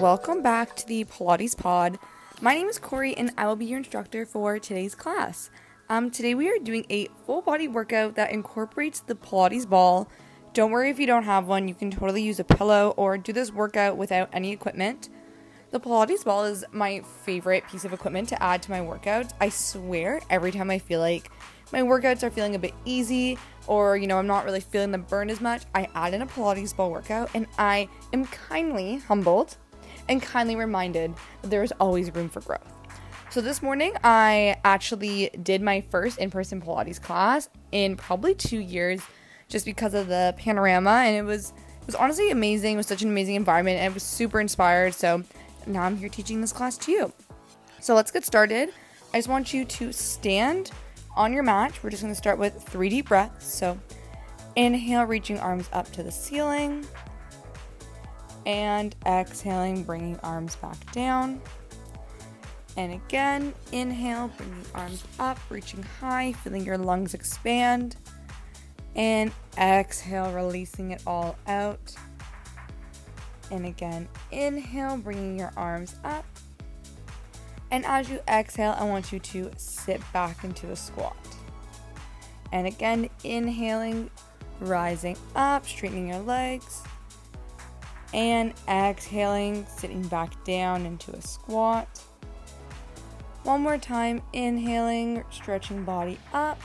welcome back to the Pilates Pod. My name is Corrie and I will be your instructor for today's class. Um, today we are doing a full body workout that incorporates the Pilates ball. Don't worry if you don't have one, you can totally use a pillow or do this workout without any equipment. The Pilates ball is my favorite piece of equipment to add to my workouts. I swear, every time I feel like my workouts are feeling a bit easy or you know I'm not really feeling the burn as much, I add in a Pilates ball workout and I am kindly humbled and kindly reminded that there is always room for growth. So this morning I actually did my first in-person Pilates class in probably 2 years just because of the panorama and it was it was honestly amazing. It was such an amazing environment and I was super inspired. So now I'm here teaching this class to you. So let's get started. I just want you to stand on your mat. We're just going to start with three deep breaths. So inhale, reaching arms up to the ceiling. And exhaling, bringing arms back down. And again, inhale, bringing arms up, reaching high, feeling your lungs expand. And exhale, releasing it all out. And again, inhale, bringing your arms up. And as you exhale, I want you to sit back into a squat. And again, inhaling, rising up, straightening your legs. And exhaling, sitting back down into a squat. One more time, inhaling, stretching body up.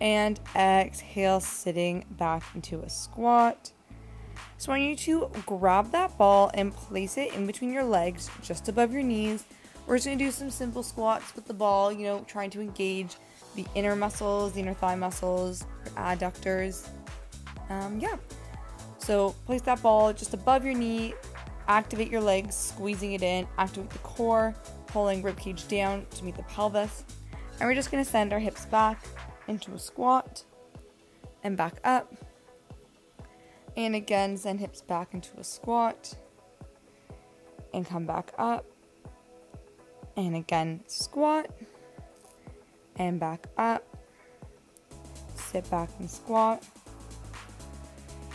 And exhale, sitting back into a squat. So I want you to grab that ball and place it in between your legs, just above your knees. We're just gonna do some simple squats with the ball, you know, trying to engage the inner muscles, the inner thigh muscles, adductors. Um, yeah. So place that ball just above your knee, activate your legs, squeezing it in, activate the core, pulling ribcage down to meet the pelvis. And we're just gonna send our hips back into a squat and back up and again, send hips back into a squat. And come back up. And again, squat. And back up. Sit back and squat.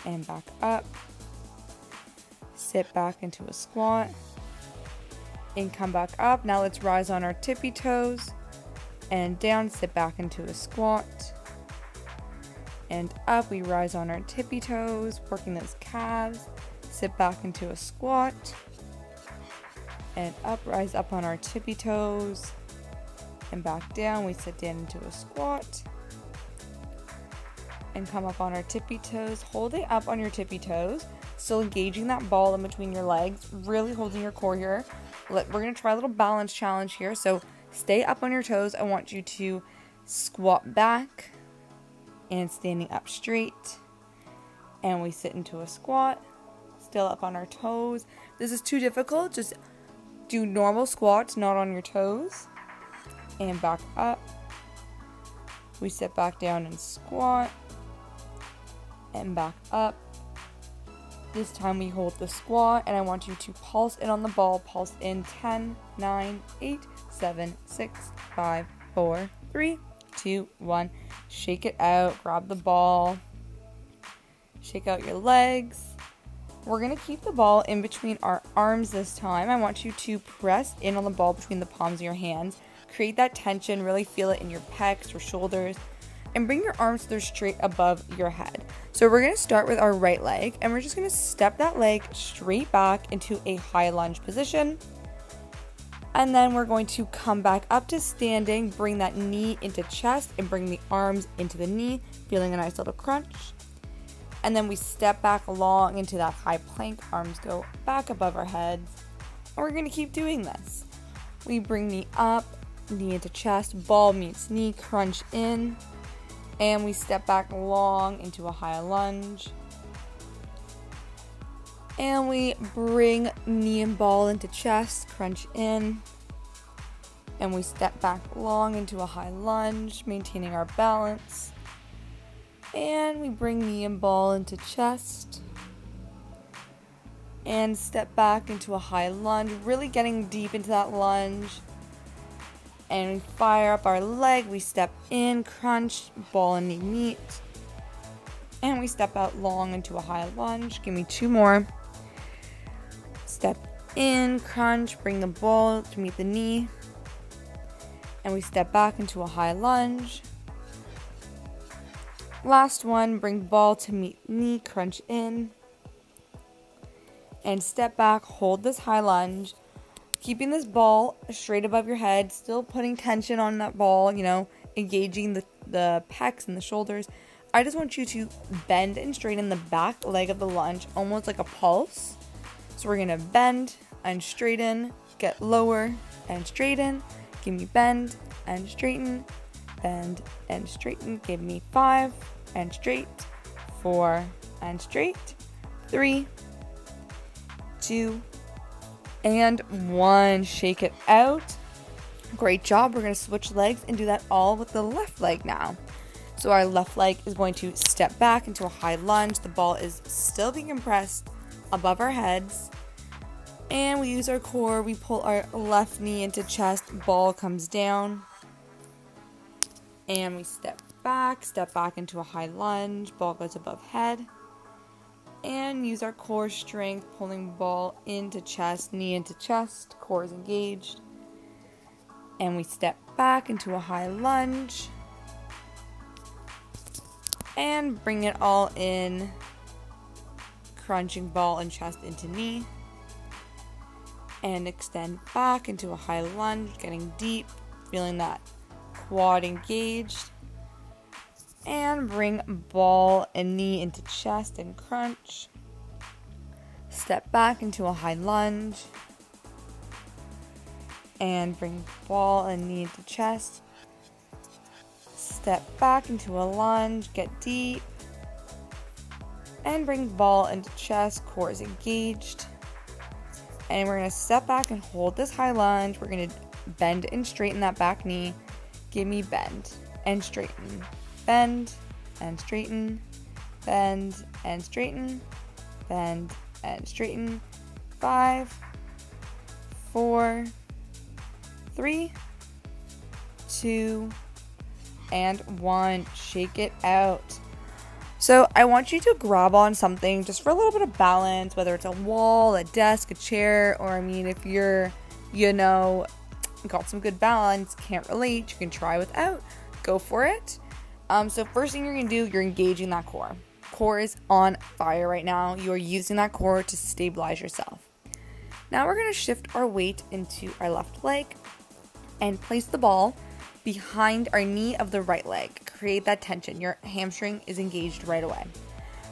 And back up. Sit back into a squat. And come back up. Now let's rise on our tippy toes. And down, sit back into a squat and up. We rise on our tippy toes, working those calves. Sit back into a squat. And up, rise up on our tippy toes. And back down, we sit down into a squat. And come up on our tippy toes. Holding up on your tippy toes. Still engaging that ball in between your legs. Really holding your core here. We're going to try a little balance challenge here. So stay up on your toes. I want you to squat back and standing up straight. And we sit into a squat, still up on our toes. This is too difficult, just do normal squats, not on your toes. And back up. We sit back down and squat. And back up. This time we hold the squat, and I want you to pulse in on the ball. Pulse in 10, 9, 8, 7, 6, 5, 4, 3, two, one. Shake it out, grab the ball, shake out your legs. We're gonna keep the ball in between our arms this time. I want you to press in on the ball between the palms of your hands. Create that tension, really feel it in your pecs or shoulders, and bring your arms to straight above your head. So we're gonna start with our right leg, and we're just gonna step that leg straight back into a high lunge position. And then we're going to come back up to standing, bring that knee into chest, and bring the arms into the knee, feeling a nice little crunch. And then we step back long into that high plank, arms go back above our heads. And we're to keep doing this. We bring knee up, knee into chest, ball meets knee, crunch in. And we step back long into a high lunge. And we bring knee and ball into chest, crunch in. And we step back long into a high lunge, maintaining our balance. And we bring knee and ball into chest. And step back into a high lunge, really getting deep into that lunge. And we fire up our leg, we step in, crunch, ball and knee meet. And we step out long into a high lunge. Give me two more Step in, crunch, bring the ball to meet the knee. And we step back into a high lunge. Last one, bring ball to meet knee, crunch in. And step back, hold this high lunge. Keeping this ball straight above your head, still putting tension on that ball, you know, engaging the, the pecs and the shoulders. I just want you to bend and straighten the back leg of the lunge, almost like a pulse. So we're gonna bend and straighten, get lower and straighten. Give me bend and straighten, bend and straighten. Give me five and straight, four and straight, three, two, and one. Shake it out. Great job. We're gonna switch legs and do that all with the left leg now. So our left leg is going to step back into a high lunge. The ball is still being compressed above our heads. And we use our core. We pull our left knee into chest. Ball comes down. And we step back, step back into a high lunge. Ball goes above head. And use our core strength, pulling ball into chest, knee into chest. Core is engaged. And we step back into a high lunge and bring it all in, crunching ball and chest into knee, and extend back into a high lunge, getting deep, feeling that quad engaged, and bring ball and knee into chest and crunch. Step back into a high lunge and bring ball and knee into chest Step back into a lunge, get deep, and bring ball into chest, core is engaged. And we're gonna step back and hold this high lunge. We're gonna bend and straighten that back knee. Give me bend and straighten, bend and straighten, bend and straighten, bend and straighten. Five, four, three, two, and one. Shake it out. So I want you to grab on something just for a little bit of balance, whether it's a wall, a desk, a chair, or I mean, if you're, you know, got some good balance, can't relate, you can try without, go for it. Um, so first thing you're gonna do, you're engaging that core. Core is on fire right now. You are using that core to stabilize yourself. Now we're gonna shift our weight into our left leg and place the ball behind our knee of the right leg. Create that tension. Your hamstring is engaged right away.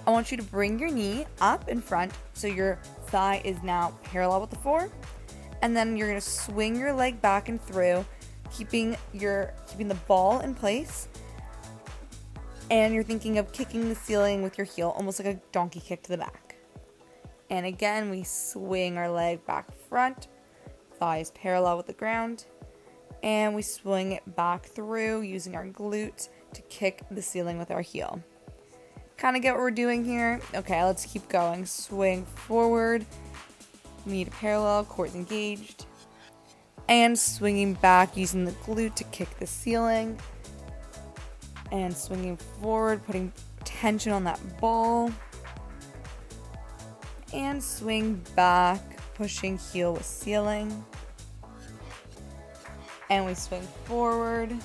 I want you to bring your knee up in front so your thigh is now parallel with the floor. And then you're to swing your leg back and through, keeping your keeping the ball in place. And you're thinking of kicking the ceiling with your heel, almost like a donkey kick to the back. And again, we swing our leg back front, thighs parallel with the ground and we swing it back through using our glute to kick the ceiling with our heel. Kind of get what we're doing here? Okay, let's keep going. Swing forward, knee to parallel, core engaged, and swinging back using the glute to kick the ceiling, and swinging forward, putting tension on that ball, and swing back, pushing heel with ceiling and we swing forward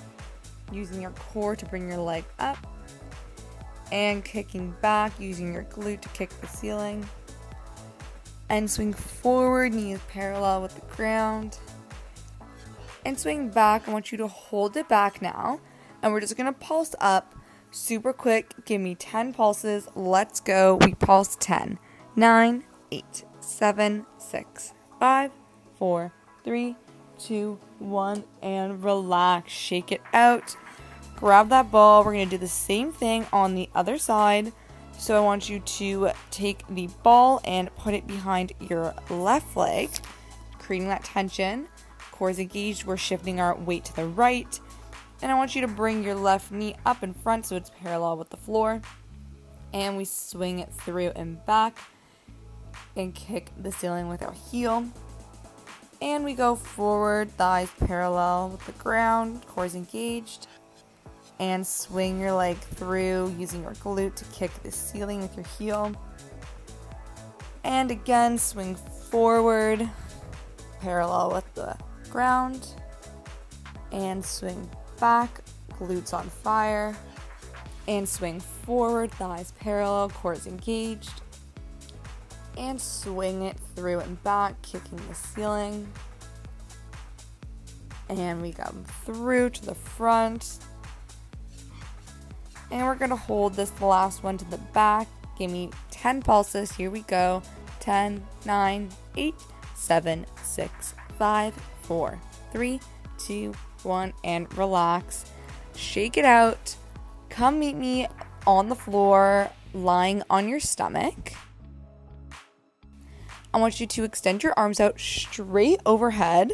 using your core to bring your leg up. And kicking back using your glute to kick the ceiling. And swing forward knees parallel with the ground. And swing back i want you to hold it back now and we're just going to pulse up super quick give me 10 pulses let's go we pulse 10 9 8 7 6 5 4 3 two, one, and relax. Shake it out. Grab that ball. We're going to do the same thing on the other side. So I want you to take the ball and put it behind your left leg, creating that tension. Core is engaged. We're shifting our weight to the right. And I want you to bring your left knee up in front so it's parallel with the floor. And we swing it through and back and kick the ceiling with our heel. And we go forward, thighs parallel with the ground, cores engaged. And swing your leg through using your glute to kick the ceiling with your heel. And again, swing forward, parallel with the ground, and swing back, glutes on fire, and swing forward, thighs parallel, core engaged, and swing it through and back, kicking the ceiling. And we come through to the front. And we're gonna hold this the last one to the back. Give me 10 pulses. Here we go. 10, 9, 8, 7, 6, 5, 4, 3, 2, 1, and relax. Shake it out. Come meet me on the floor, lying on your stomach. I want you to extend your arms out straight overhead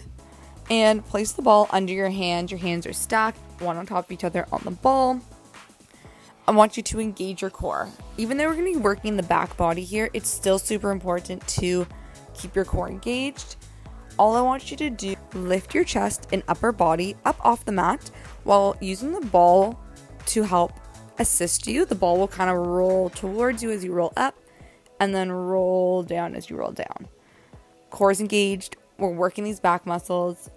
and place the ball under your hands. Your hands are stacked, one on top of each other on the ball. I want you to engage your core. Even though we're going to be working the back body here, it's still super important to keep your core engaged. All I want you to do, lift your chest and upper body up off the mat while using the ball to help assist you. The ball will kind of roll towards you as you roll up and then roll down as you roll down. Core's engaged. We're working these back muscles.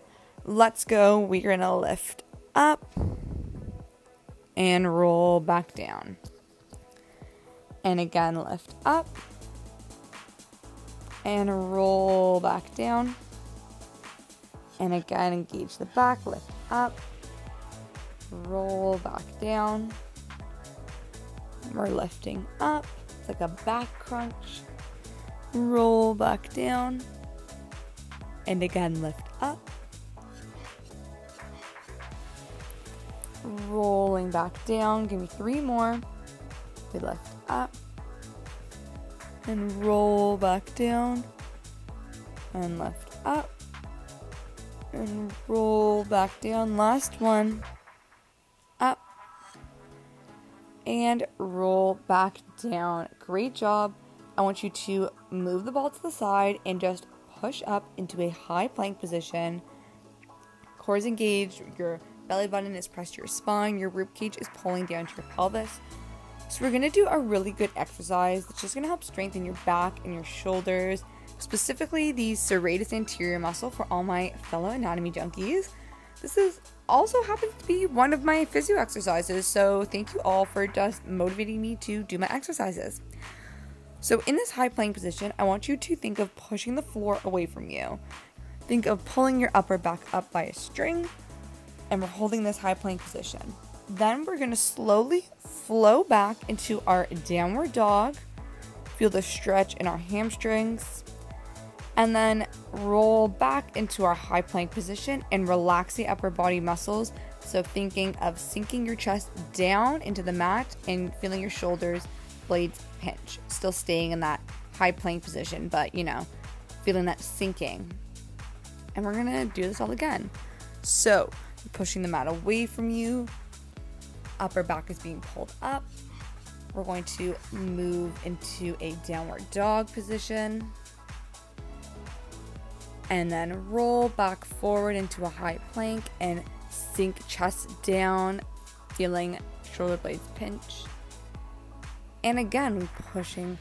Let's go. We're going to lift up and roll back down. And again, lift up and roll back down. And again, engage the back, lift up, roll back down. We're lifting up it's like a back crunch. Roll back down. And again, lift up. Rolling back down. Give me three more. We lift up. And roll back down. And lift up. And roll back down. Last one Up. and roll back down. Great job. I want you to move the ball to the side and just push up into a high plank position. Core is engaged, your belly button is pressed to your spine, your rib cage is pulling down to your pelvis. So, we're gonna do a really good exercise that's just gonna help strengthen your back and your shoulders, specifically the serratus anterior muscle for all my fellow anatomy junkies. This is also happens to be one of my physio exercises, so thank you all for just motivating me to do my exercises. So, in this high plank position, I want you to think of pushing the floor away from you. Think of pulling your upper back up by a string, and we're holding this high plank position. Then we're gonna slowly flow back into our downward dog. Feel the stretch in our hamstrings and then roll back into our high plank position and relax the upper body muscles. So, thinking of sinking your chest down into the mat and feeling your shoulders blades pinch, still staying in that high plank position, but you know, feeling that sinking. And we're gonna do this all again. So, pushing the mat away from you, upper back is being pulled up. We're going to move into a downward dog position and then roll back forward into a high plank and sink chest down, feeling shoulder blades pinch. And again, pushing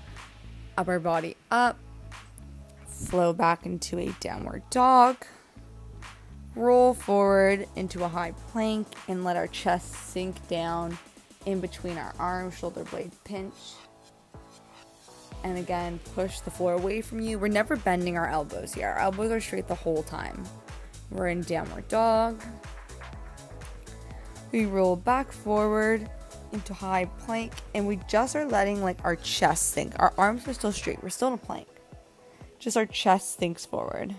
upper body up, flow back into a downward dog, roll forward into a high plank, and let our chest sink down in between our arms, shoulder blades pinch and again push the floor away from you. We're never bending our elbows here. Our elbows are straight the whole time. We're in downward dog. We roll back forward into high plank and we just are letting like our chest sink. Our arms are still straight. We're still in a plank. Just our chest sinks forward.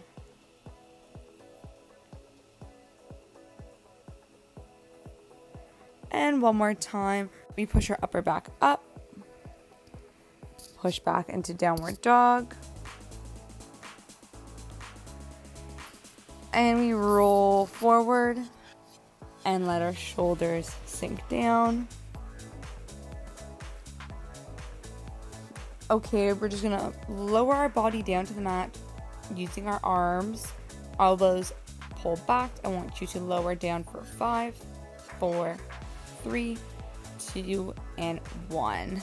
And one more time, we push our upper back up push back into downward dog. And we roll forward and let our shoulders sink down. Okay, we're just gonna lower our body down to the mat using our arms, elbows pulled back. I want you to lower down for five, four, three, two, and one.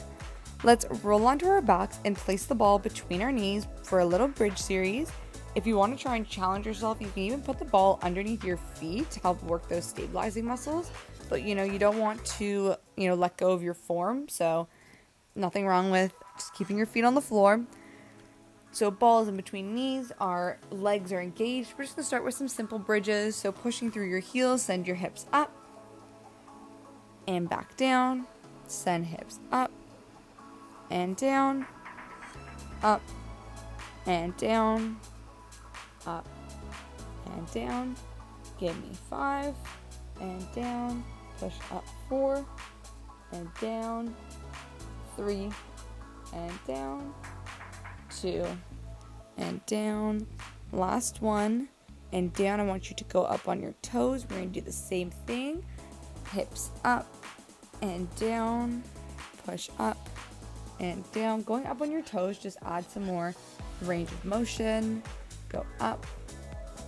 Let's roll onto our backs and place the ball between our knees for a little bridge series. If you want to try and challenge yourself, you can even put the ball underneath your feet to help work those stabilizing muscles. But you know, you don't want to, you know, let go of your form. So, nothing wrong with just keeping your feet on the floor. So, balls in between knees, our legs are engaged. We're just going to start with some simple bridges. So, pushing through your heels, send your hips up and back down. Send hips up and down, up and down, up and down. Give me five and down. Push up four and down, three and down, two and down. Last one and down. I want you to go up on your toes. We're going to do the same thing. Hips up and down. Push up and down. Going up on your toes, just add some more range of motion. Go up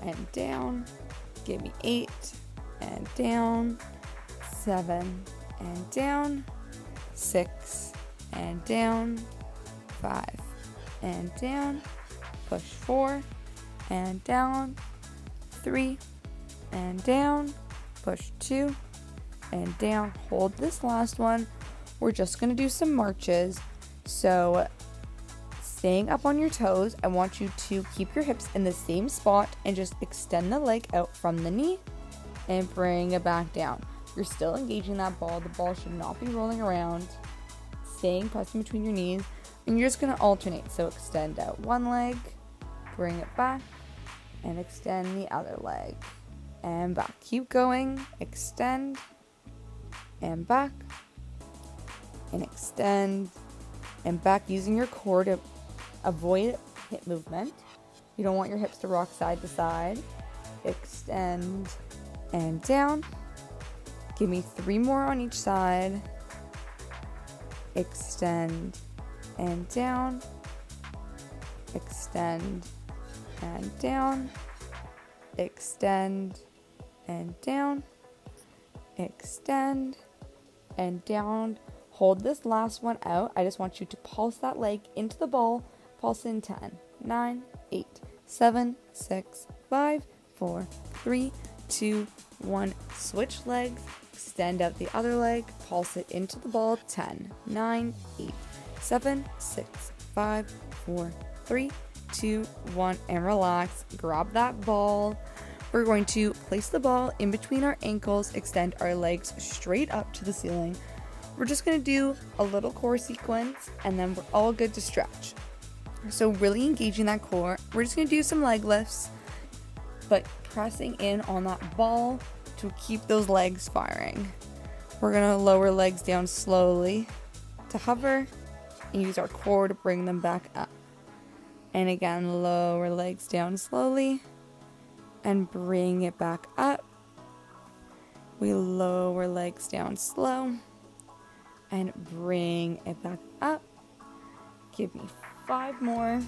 and down. Give me eight and down. Seven and down. Six and down. Five and down. Push four and down. Three and down. Push two and down. Hold this last one. We're just going to do some marches. So, staying up on your toes, I want you to keep your hips in the same spot and just extend the leg out from the knee and bring it back down. You're still engaging that ball. The ball should not be rolling around. Staying pressed between your knees. And you're just going to alternate. So extend out one leg, bring it back, and extend the other leg. And back. Keep going. Extend and back. And extend and back using your core to avoid hip movement. You don't want your hips to rock side to side. Extend and down. Give me three more on each side. Extend and down. Extend and down. Extend and down. Extend and down. Hold this last one out. I just want you to pulse that leg into the ball. Pulse in 10, 9, 8, 7, 6, 5, 4, 3, 2, 1. Switch legs. Extend out the other leg. Pulse it into the ball. 10, 9, 8, 7, 6, 5, 4, 3, 2, 1. And relax. Grab that ball. We're going to place the ball in between our ankles, extend our legs straight up to the ceiling. We're just gonna do a little core sequence and then we're all good to stretch. So, really engaging that core. We're just gonna do some leg lifts, but pressing in on that ball to keep those legs firing. We're gonna lower legs down slowly to hover and use our core to bring them back up. And again, lower legs down slowly and bring it back up. We lower legs down slow and bring it back up. Give me five more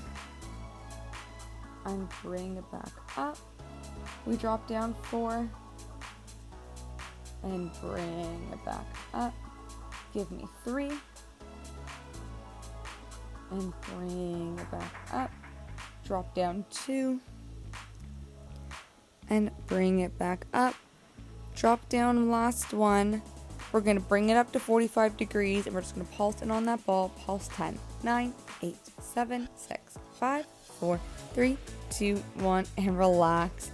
and bring it back up. We drop down four and bring it back up. Give me three and bring it back up. Drop down two and bring it back up. Drop down last one we're going to bring it up to 45 degrees and we're just going to pulse in on that ball. Pulse 10, 9, 8, 7, 6, 5, 4, 3, 2, 1, and relax.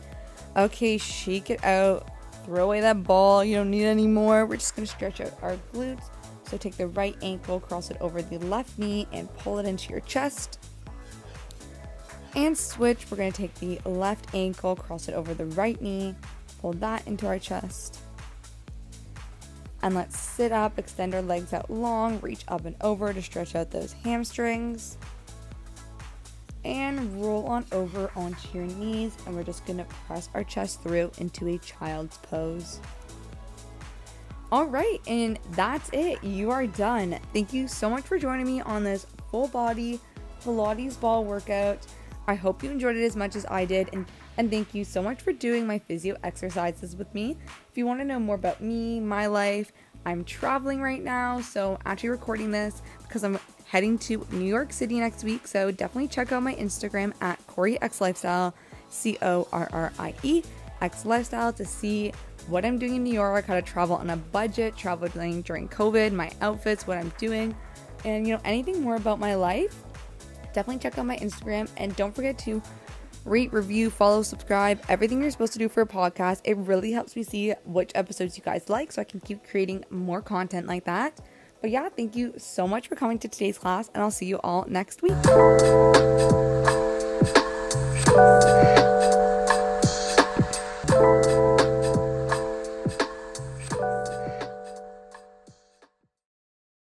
Okay, shake it out. Throw away that ball. You don't need any more. We're just going to stretch out our glutes. So take the right ankle, cross it over the left knee, and pull it into your chest. And switch. We're going to take the left ankle, cross it over the right knee, pull that into our chest and let's sit up, extend our legs out long, reach up and over to stretch out those hamstrings. And roll on over onto your knees, and we're just gonna press our chest through into a child's pose. All right, and that's it. You are done. Thank you so much for joining me on this full body Pilates ball workout. I hope you enjoyed it as much as I did, and and thank you so much for doing my physio exercises with me. If you want to know more about me, my life, I'm traveling right now, so actually recording this because I'm heading to New York City next week, so definitely check out my Instagram at Corrie X Lifestyle, C O R R I E X Lifestyle, to see what I'm doing in New York, how to travel on a budget, traveling during COVID, my outfits, what I'm doing, and you know, anything more about my life. Definitely check out my Instagram and don't forget to rate, review, follow, subscribe, everything you're supposed to do for a podcast. It really helps me see which episodes you guys like so I can keep creating more content like that. But yeah, thank you so much for coming to today's class, and I'll see you all next week.